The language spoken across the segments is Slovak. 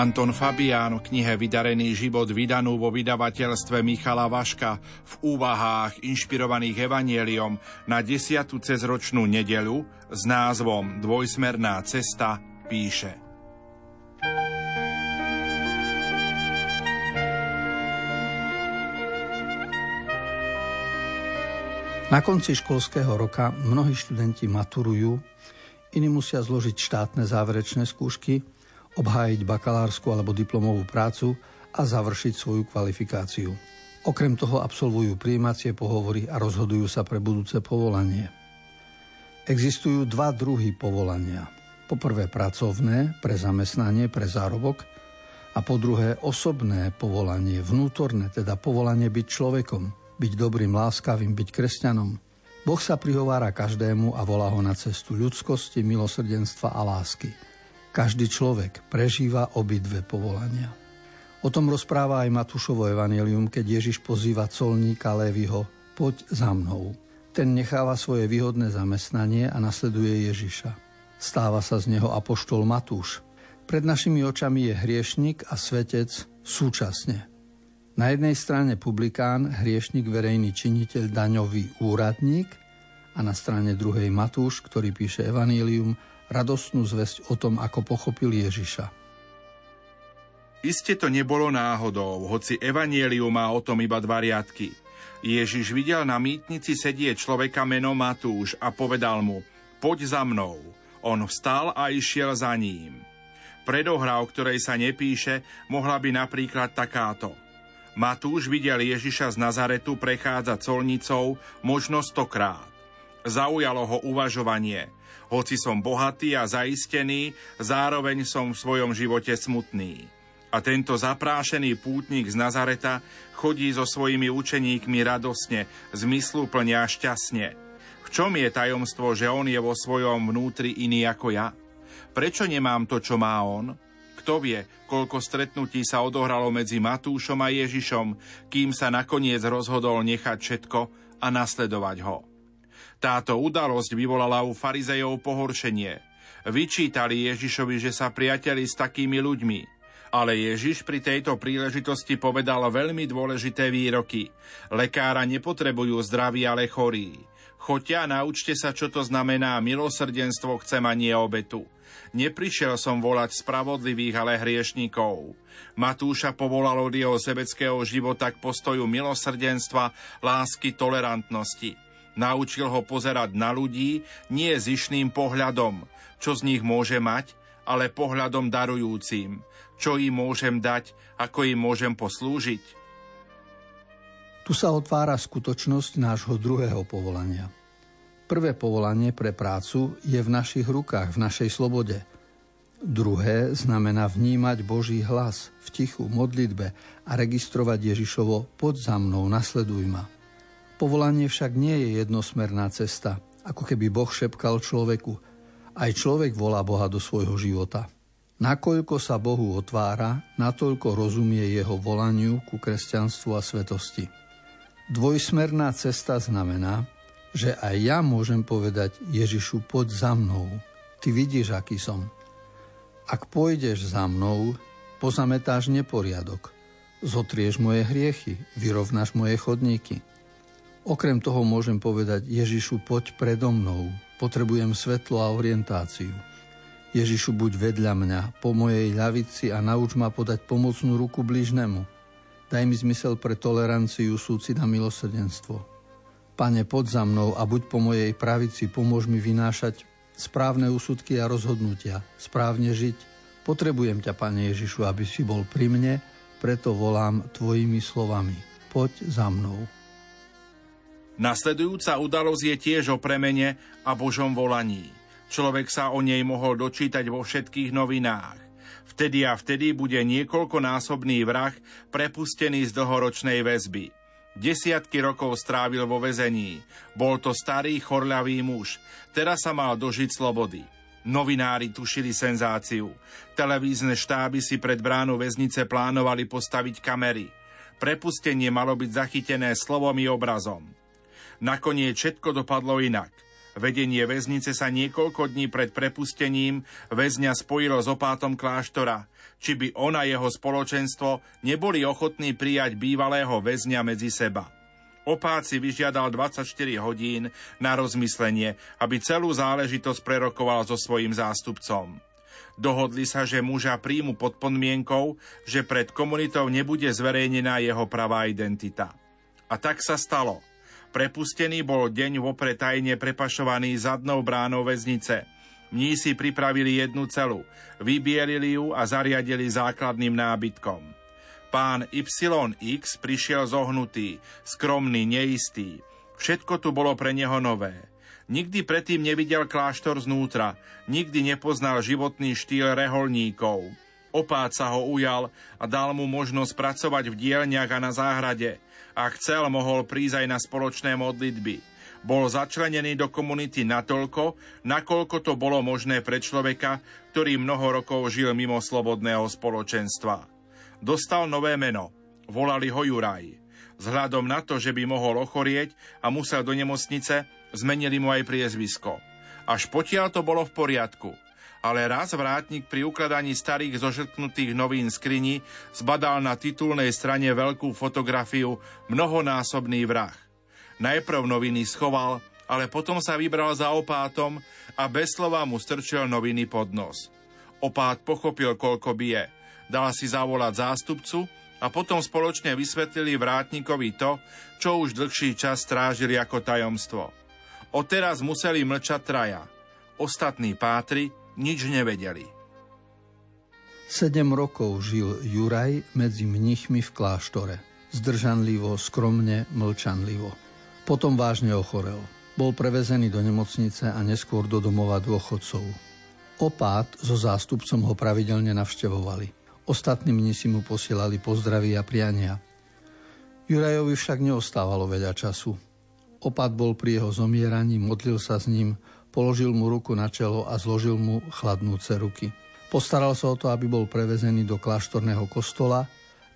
Anton Fabián v knihe Vydarený život vydanú vo vydavateľstve Michala Vaška v úvahách inšpirovaných evanieliom na 10. cezročnú nedelu s názvom Dvojsmerná cesta píše. Na konci školského roka mnohí študenti maturujú, iní musia zložiť štátne záverečné skúšky, obhájiť bakalárskú alebo diplomovú prácu a završiť svoju kvalifikáciu. Okrem toho absolvujú príjímacie pohovory a rozhodujú sa pre budúce povolanie. Existujú dva druhy povolania. Po prvé pracovné, pre zamestnanie, pre zárobok a po druhé osobné povolanie, vnútorné, teda povolanie byť človekom, byť dobrým, láskavým, byť kresťanom. Boh sa prihovára každému a volá ho na cestu ľudskosti, milosrdenstva a lásky – každý človek prežíva obidve povolania. O tom rozpráva aj Matúšovo evanelium, keď Ježiš pozýva colníka Lévyho, poď za mnou. Ten necháva svoje výhodné zamestnanie a nasleduje Ježiša. Stáva sa z neho apoštol Matúš. Pred našimi očami je hriešnik a svetec súčasne. Na jednej strane publikán, hriešnik, verejný činiteľ, daňový úradník a na strane druhej Matúš, ktorý píše evanílium, radostnú zväzť o tom, ako pochopil Ježiša. Iste to nebolo náhodou, hoci Evanielium má o tom iba dva riadky. Ježiš videl na mýtnici sedieť človeka menom Matúš a povedal mu, poď za mnou. On vstal a išiel za ním. Predohra, o ktorej sa nepíše, mohla by napríklad takáto. Matúš videl Ježiša z Nazaretu prechádzať colnicou možno stokrát. Zaujalo ho uvažovanie – hoci som bohatý a zaistený, zároveň som v svojom živote smutný. A tento zaprášený pútnik z Nazareta chodí so svojimi učeníkmi radosne, zmysluplne a šťastne. Čom je tajomstvo, že on je vo svojom vnútri iný ako ja? Prečo nemám to, čo má on? Kto vie, koľko stretnutí sa odohralo medzi Matúšom a Ježišom, kým sa nakoniec rozhodol nechať všetko a nasledovať ho. Táto udalosť vyvolala u farizejov pohoršenie. Vyčítali Ježišovi, že sa priateli s takými ľuďmi. Ale Ježiš pri tejto príležitosti povedal veľmi dôležité výroky. Lekára nepotrebujú zdraví, ale chorí. Choďte a naučte sa, čo to znamená milosrdenstvo chcem a nie obetu. Neprišiel som volať spravodlivých, ale hriešnikov. Matúša povolal od jeho sebeckého života k postoju milosrdenstva, lásky, tolerantnosti. Naučil ho pozerať na ľudí nie zišným pohľadom, čo z nich môže mať, ale pohľadom darujúcim, čo im môžem dať, ako im môžem poslúžiť. Tu sa otvára skutočnosť nášho druhého povolania. Prvé povolanie pre prácu je v našich rukách, v našej slobode. Druhé znamená vnímať Boží hlas v tichu modlitbe a registrovať Ježišovo pod za mnou, nasleduj ma. Povolanie však nie je jednosmerná cesta, ako keby Boh šepkal človeku. Aj človek volá Boha do svojho života. Nakoľko sa Bohu otvára, natoľko rozumie jeho volaniu ku kresťanstvu a svetosti. Dvojsmerná cesta znamená, že aj ja môžem povedať Ježišu, poď za mnou. Ty vidíš, aký som. Ak pôjdeš za mnou, pozametáš neporiadok. Zotrieš moje hriechy, vyrovnáš moje chodníky – Okrem toho môžem povedať, Ježišu, poď predo mnou, potrebujem svetlo a orientáciu. Ježišu, buď vedľa mňa, po mojej ľavici a nauč ma podať pomocnú ruku blížnemu. Daj mi zmysel pre toleranciu, súcit a milosrdenstvo. Pane, poď za mnou a buď po mojej pravici, pomôž mi vynášať správne úsudky a rozhodnutia, správne žiť. Potrebujem ťa, Pane Ježišu, aby si bol pri mne, preto volám tvojimi slovami. Poď za mnou. Nasledujúca udalosť je tiež o premene a Božom volaní. Človek sa o nej mohol dočítať vo všetkých novinách. Vtedy a vtedy bude niekoľkonásobný vrah prepustený z dlhoročnej väzby. Desiatky rokov strávil vo väzení. Bol to starý chorľavý muž. Teraz sa mal dožiť slobody. Novinári tušili senzáciu. Televízne štáby si pred bránu väznice plánovali postaviť kamery. Prepustenie malo byť zachytené slovom i obrazom. Nakoniec všetko dopadlo inak. Vedenie väznice sa niekoľko dní pred prepustením väzňa spojilo s opátom kláštora, či by on a jeho spoločenstvo neboli ochotní prijať bývalého väzňa medzi seba. Opát si vyžiadal 24 hodín na rozmyslenie, aby celú záležitosť prerokoval so svojím zástupcom. Dohodli sa, že muža príjmu pod podmienkou, že pred komunitou nebude zverejnená jeho pravá identita. A tak sa stalo. Prepustený bol deň vopred tajne prepašovaný zadnou bránou väznice. Mnísi pripravili jednu celu, vybielili ju a zariadili základným nábytkom. Pán YX prišiel zohnutý, skromný, neistý. Všetko tu bolo pre neho nové. Nikdy predtým nevidel kláštor znútra, nikdy nepoznal životný štýl reholníkov. Opát sa ho ujal a dal mu možnosť pracovať v dielniach a na záhrade. A chcel, mohol prísť aj na spoločné modlitby. Bol začlenený do komunity natoľko, nakoľko to bolo možné pre človeka, ktorý mnoho rokov žil mimo slobodného spoločenstva dostal nové meno. Volali ho Juraj. Vzhľadom na to, že by mohol ochorieť a musel do nemocnice, zmenili mu aj priezvisko. Až potiaľ to bolo v poriadku. Ale raz vrátnik pri ukladaní starých zožrtnutých novín skrini zbadal na titulnej strane veľkú fotografiu mnohonásobný vrah. Najprv noviny schoval, ale potom sa vybral za opátom a bez slova mu strčil noviny pod nos. Opát pochopil, koľko bije – dala si zavolať zástupcu a potom spoločne vysvetlili vrátnikovi to, čo už dlhší čas strážili ako tajomstvo. Odteraz museli mlčať traja. Ostatní pátri nič nevedeli. Sedem rokov žil Juraj medzi mnichmi v kláštore. Zdržanlivo, skromne, mlčanlivo. Potom vážne ochorel. Bol prevezený do nemocnice a neskôr do domova dôchodcov. Opát so zástupcom ho pravidelne navštevovali. Ostatní mnisi mu posielali pozdravy a priania. Jurajovi však neostávalo veľa času. Opat bol pri jeho zomieraní, modlil sa s ním, položil mu ruku na čelo a zložil mu chladnúce ruky. Postaral sa o to, aby bol prevezený do kláštorného kostola,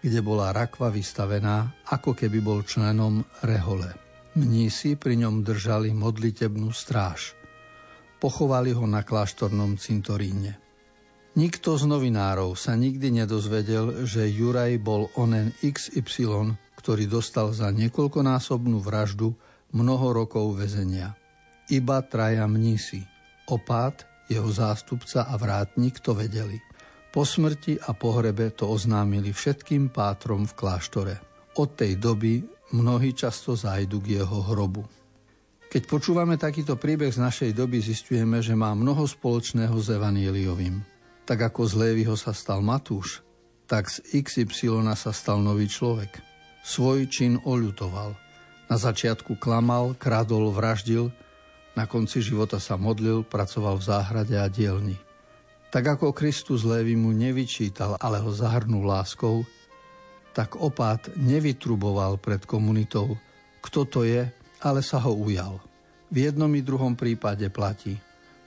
kde bola rakva vystavená, ako keby bol členom rehole. Mnísi pri ňom držali modlitebnú stráž. Pochovali ho na kláštornom cintoríne. Nikto z novinárov sa nikdy nedozvedel, že Juraj bol onen XY, ktorý dostal za niekoľkonásobnú vraždu mnoho rokov väzenia. Iba traja mnísi. Opát, jeho zástupca a vrátnik to vedeli. Po smrti a pohrebe to oznámili všetkým pátrom v kláštore. Od tej doby mnohí často zájdu k jeho hrobu. Keď počúvame takýto príbeh z našej doby, zistujeme, že má mnoho spoločného s Evanieliovým. Tak ako z Lévyho sa stal Matúš, tak z XY sa stal nový človek. Svoj čin oľutoval. Na začiatku klamal, kradol, vraždil, na konci života sa modlil, pracoval v záhrade a dielni. Tak ako Kristus Lévy mu nevyčítal, ale ho zahrnul láskou, tak opát nevytruboval pred komunitou, kto to je, ale sa ho ujal. V jednom i druhom prípade platí –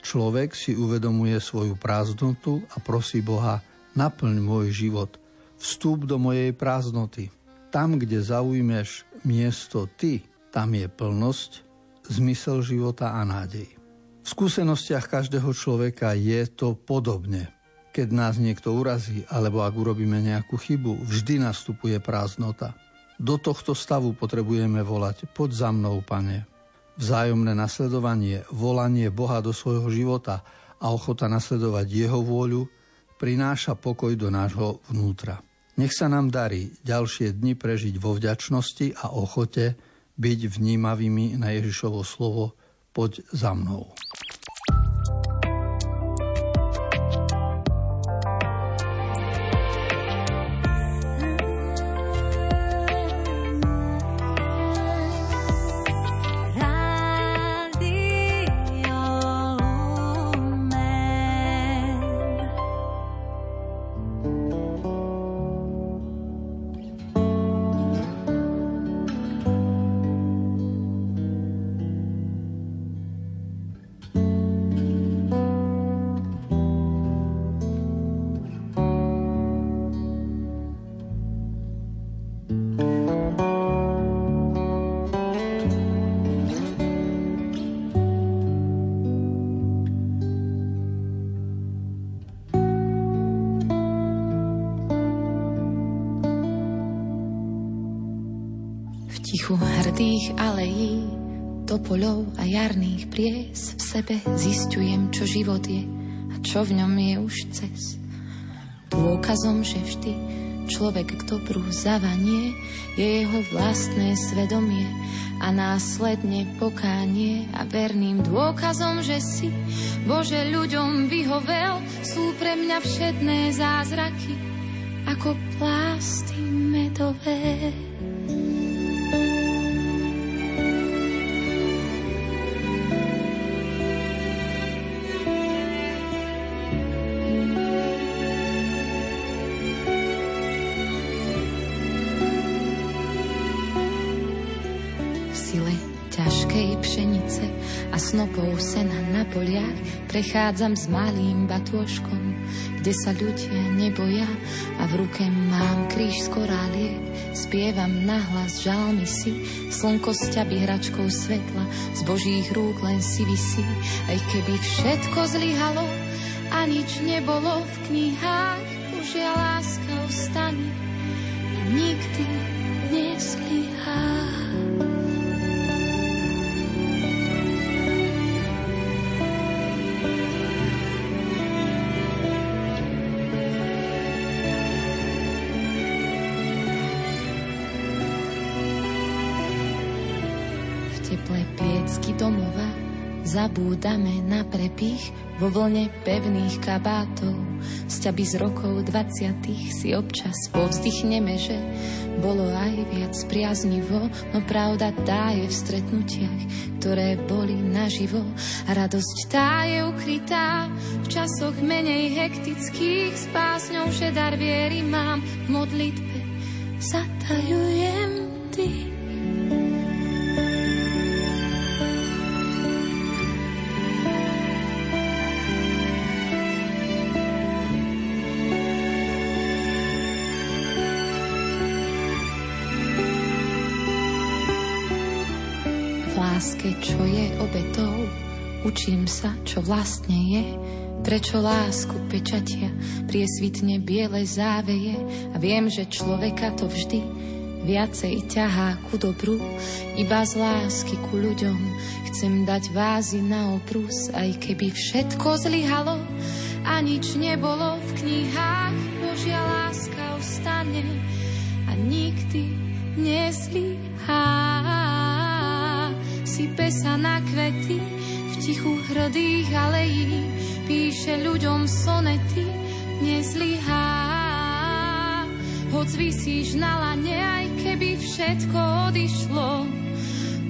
Človek si uvedomuje svoju prázdnotu a prosí Boha, naplň môj život, vstúp do mojej prázdnoty. Tam, kde zaujmeš miesto ty, tam je plnosť, zmysel života a nádej. V skúsenostiach každého človeka je to podobne. Keď nás niekto urazí, alebo ak urobíme nejakú chybu, vždy nastupuje prázdnota. Do tohto stavu potrebujeme volať, poď za mnou, pane, Vzájomné nasledovanie, volanie Boha do svojho života a ochota nasledovať Jeho vôľu prináša pokoj do nášho vnútra. Nech sa nám darí ďalšie dni prežiť vo vďačnosti a ochote byť vnímavými na Ježišovo slovo Poď za mnou. Tichu hrdých alejí, topoľov a jarných pries v sebe zistujem, čo život je a čo v ňom je už cez. Dôkazom, že vždy človek k dobru zavanie je jeho vlastné svedomie a následne pokánie a verným dôkazom, že si Bože ľuďom vyhovel, sú pre mňa všetné zázraky ako plásty medové. Poliach prechádzam s malým batôžkom, kde sa ľudia neboja a v ruke mám kríž z koráliek. Spievam nahlas žalmy si, slnko s hračkou svetla, z božích rúk len si vysí, aj keby všetko zlyhalo a nič nebolo v knihách, už ja láska ostane a nikdy nezlyhá. Zabúdame na prepich vo vlne pevných kabátov. Sťaby z rokov 20 si občas povzdychneme, že bolo aj viac priaznivo, no pravda tá je v stretnutiach, ktoré boli naživo. A radosť tá je ukrytá v časoch menej hektických, s pásňou, že dar viery mám v modlitbe. Zatajujem ty. Láske, čo je obetou. Učím sa, čo vlastne je, prečo lásku pečatia priesvitne biele záveje? A viem, že človeka to vždy viacej ťahá ku dobru, iba z lásky ku ľuďom chcem dať vázy na oprus, aj keby všetko zlyhalo a nič nebolo v knihách, Božia láska ostane a nikdy nezlyhá sype sa na kvety v tichu hrdých alejí, píše ľuďom sonety, nezlyhá. Hoď vysíš na lane, aj keby všetko odišlo,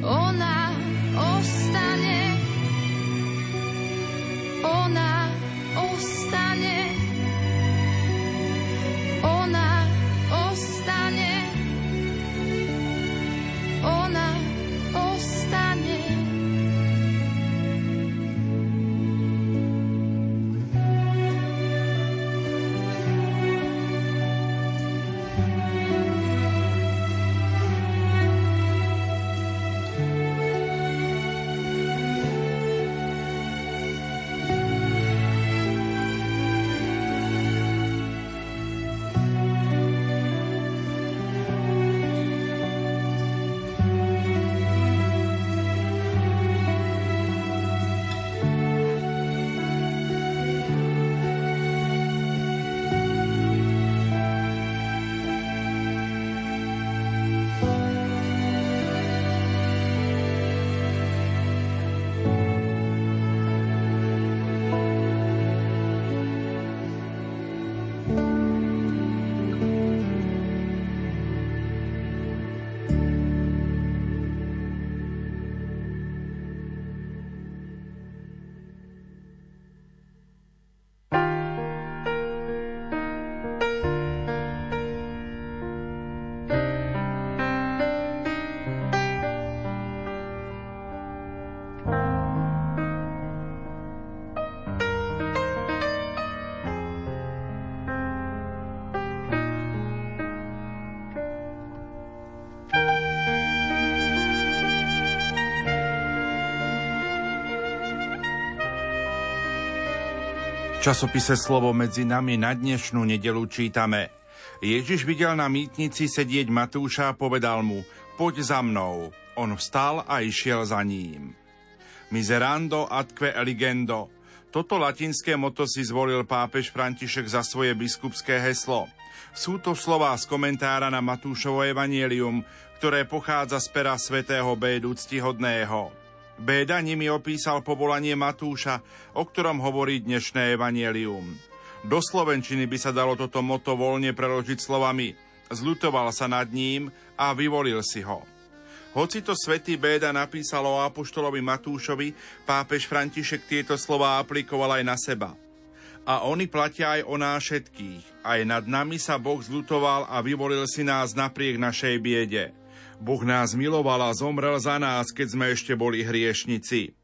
ona ostane. Ona ostane. Časopise Slovo medzi nami na dnešnú nedelu čítame Ježiš videl na mýtnici sedieť Matúša a povedal mu, poď za mnou. On vstal a išiel za ním. Miserando atque eligendo. Toto latinské moto si zvolil pápež František za svoje biskupské heslo. Sú to slová z komentára na Matúšovo evanielium, ktoré pochádza z pera svätého Bédu ctihodného. Béda nimi opísal povolanie Matúša, o ktorom hovorí dnešné evanielium. Do slovenčiny by sa dalo toto moto voľne preložiť slovami Zlutoval sa nad ním a vyvolil si ho. Hoci to svätý Béda napísal o apoštolovi Matúšovi, pápež František tieto slová aplikoval aj na seba. A oni platia aj o nás všetkých. Aj nad nami sa Boh zlutoval a vyvolil si nás napriek našej biede. Boh nás miloval a zomrel za nás, keď sme ešte boli hriešnici.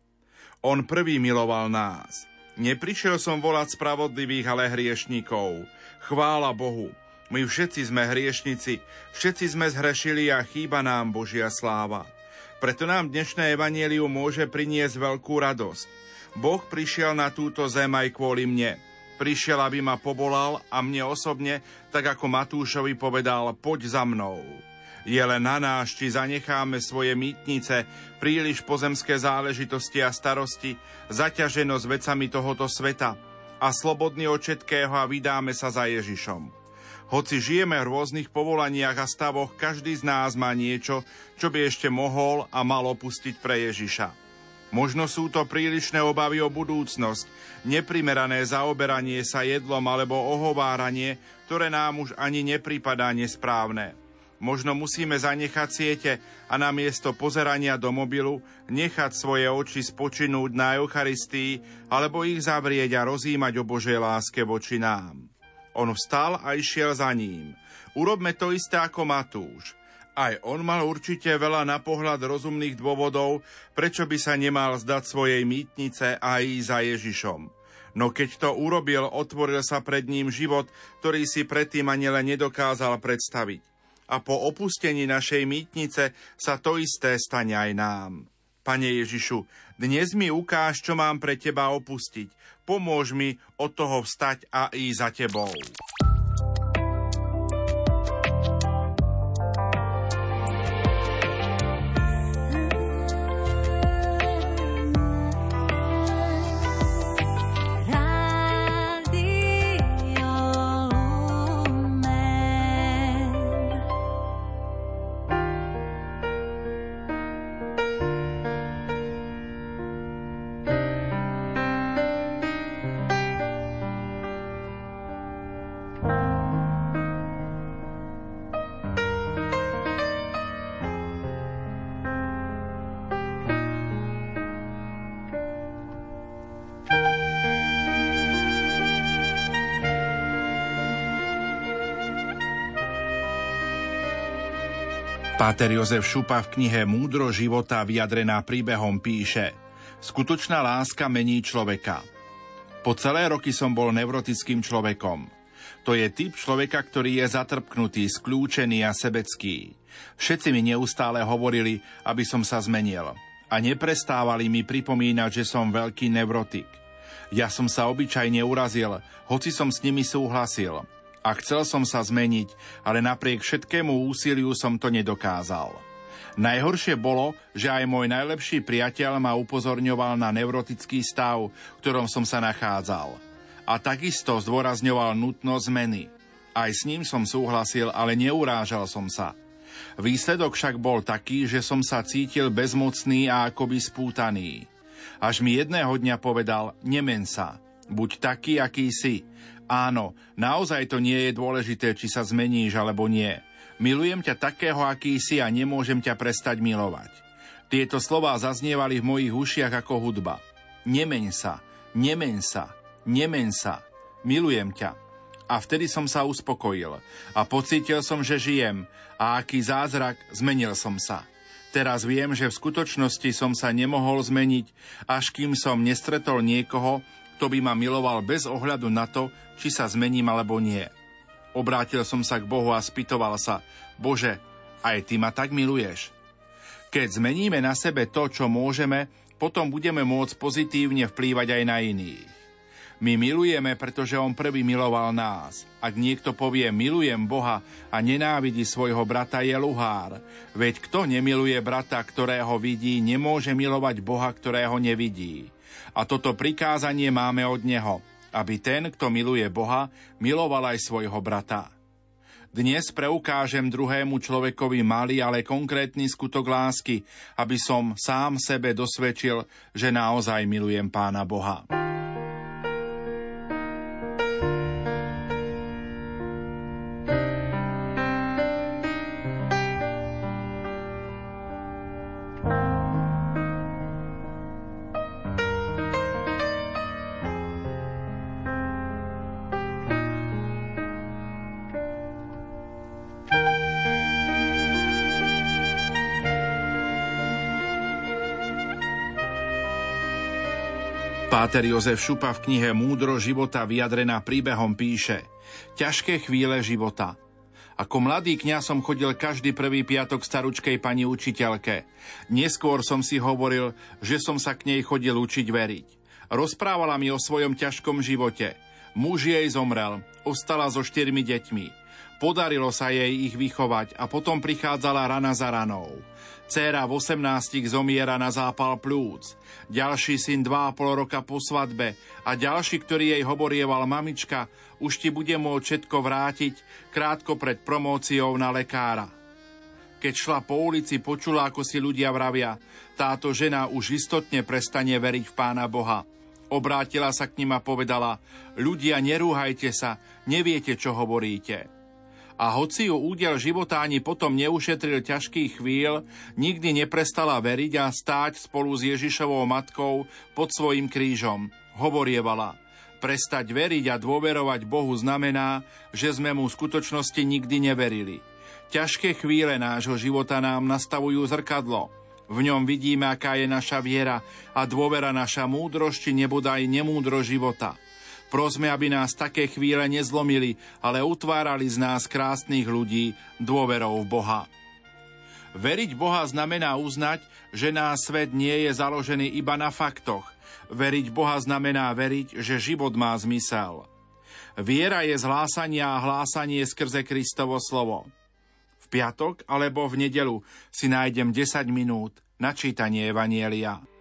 On prvý miloval nás. Neprišiel som volať spravodlivých, ale hriešnikov. Chvála Bohu. My všetci sme hriešnici, všetci sme zhrešili a chýba nám Božia sláva. Preto nám dnešné evanielium môže priniesť veľkú radosť. Boh prišiel na túto zem aj kvôli mne. Prišiel, aby ma pobolal a mne osobne, tak ako Matúšovi povedal, poď za mnou. Je len na nás, či zanecháme svoje mýtnice, príliš pozemské záležitosti a starosti, zaťaženosť vecami tohoto sveta a slobodný od všetkého a vydáme sa za Ježišom. Hoci žijeme v rôznych povolaniach a stavoch, každý z nás má niečo, čo by ešte mohol a mal opustiť pre Ježiša. Možno sú to prílišné obavy o budúcnosť, neprimerané zaoberanie sa jedlom alebo ohováranie, ktoré nám už ani nepripadá nesprávne. Možno musíme zanechať siete a namiesto pozerania do mobilu nechať svoje oči spočinúť na Eucharistii alebo ich zavrieť a rozímať o Božej láske voči nám. On vstal a išiel za ním. Urobme to isté ako Matúš. Aj on mal určite veľa na pohľad rozumných dôvodov, prečo by sa nemal zdať svojej mýtnice a ísť za Ježišom. No keď to urobil, otvoril sa pred ním život, ktorý si predtým ani len nedokázal predstaviť a po opustení našej mýtnice sa to isté stane aj nám. Pane Ježišu, dnes mi ukáž, čo mám pre teba opustiť. Pomôž mi od toho vstať a ísť za tebou. Páter Jozef Šupa v knihe Múdro života vyjadrená príbehom píše Skutočná láska mení človeka. Po celé roky som bol neurotickým človekom. To je typ človeka, ktorý je zatrpknutý, skľúčený a sebecký. Všetci mi neustále hovorili, aby som sa zmenil. A neprestávali mi pripomínať, že som veľký neurotik. Ja som sa obyčajne urazil, hoci som s nimi súhlasil a chcel som sa zmeniť, ale napriek všetkému úsiliu som to nedokázal. Najhoršie bolo, že aj môj najlepší priateľ ma upozorňoval na neurotický stav, v ktorom som sa nachádzal. A takisto zdôrazňoval nutnosť zmeny. Aj s ním som súhlasil, ale neurážal som sa. Výsledok však bol taký, že som sa cítil bezmocný a akoby spútaný. Až mi jedného dňa povedal, nemen sa, buď taký, aký si, Áno, naozaj to nie je dôležité, či sa zmeníš alebo nie. Milujem ťa takého, aký si a nemôžem ťa prestať milovať. Tieto slová zaznievali v mojich ušiach ako hudba. Nemeň sa, nemeň sa, nemeň sa, milujem ťa. A vtedy som sa uspokojil a pocítil som, že žijem a aký zázrak, zmenil som sa. Teraz viem, že v skutočnosti som sa nemohol zmeniť, až kým som nestretol niekoho, kto by ma miloval bez ohľadu na to, či sa zmením alebo nie. Obrátil som sa k Bohu a spýtoval sa, Bože, aj Ty ma tak miluješ? Keď zmeníme na sebe to, čo môžeme, potom budeme môcť pozitívne vplývať aj na iných. My milujeme, pretože On prvý miloval nás. Ak niekto povie milujem Boha a nenávidí svojho brata, je luhár. Veď kto nemiluje brata, ktorého vidí, nemôže milovať Boha, ktorého nevidí. A toto prikázanie máme od Neho, aby ten, kto miluje Boha, miloval aj svojho brata. Dnes preukážem druhému človekovi malý, ale konkrétny skutok lásky, aby som sám sebe dosvedčil, že naozaj milujem Pána Boha. Páter Jozef Šupa v knihe Múdro života vyjadrená príbehom píše Ťažké chvíle života. Ako mladý kňaz som chodil každý prvý piatok staručkej pani učiteľke. Neskôr som si hovoril, že som sa k nej chodil učiť veriť. Rozprávala mi o svojom ťažkom živote. Muž jej zomrel, ostala so štyrmi deťmi. Podarilo sa jej ich vychovať a potom prichádzala rana za ranou. Céra v 18 zomiera na zápal plúc. Ďalší syn 2,5 roka po svadbe a ďalší, ktorý jej hovorieval mamička, už ti bude môcť všetko vrátiť krátko pred promóciou na lekára. Keď šla po ulici, počula, ako si ľudia vravia, táto žena už istotne prestane veriť v Pána Boha. Obrátila sa k ním a povedala, ľudia, nerúhajte sa, neviete, čo hovoríte a hoci ju údel života ani potom neušetril ťažkých chvíľ, nikdy neprestala veriť a stáť spolu s Ježišovou matkou pod svojim krížom. Hovorievala, prestať veriť a dôverovať Bohu znamená, že sme mu v skutočnosti nikdy neverili. Ťažké chvíle nášho života nám nastavujú zrkadlo. V ňom vidíme, aká je naša viera a dôvera naša múdrosť či nebodaj nemúdro života – Prosme, aby nás také chvíle nezlomili, ale utvárali z nás krásnych ľudí dôverou v Boha. Veriť Boha znamená uznať, že náš svet nie je založený iba na faktoch. Veriť Boha znamená veriť, že život má zmysel. Viera je zhlásania a hlásanie skrze Kristovo slovo. V piatok alebo v nedelu si nájdem 10 minút na čítanie Evanielia.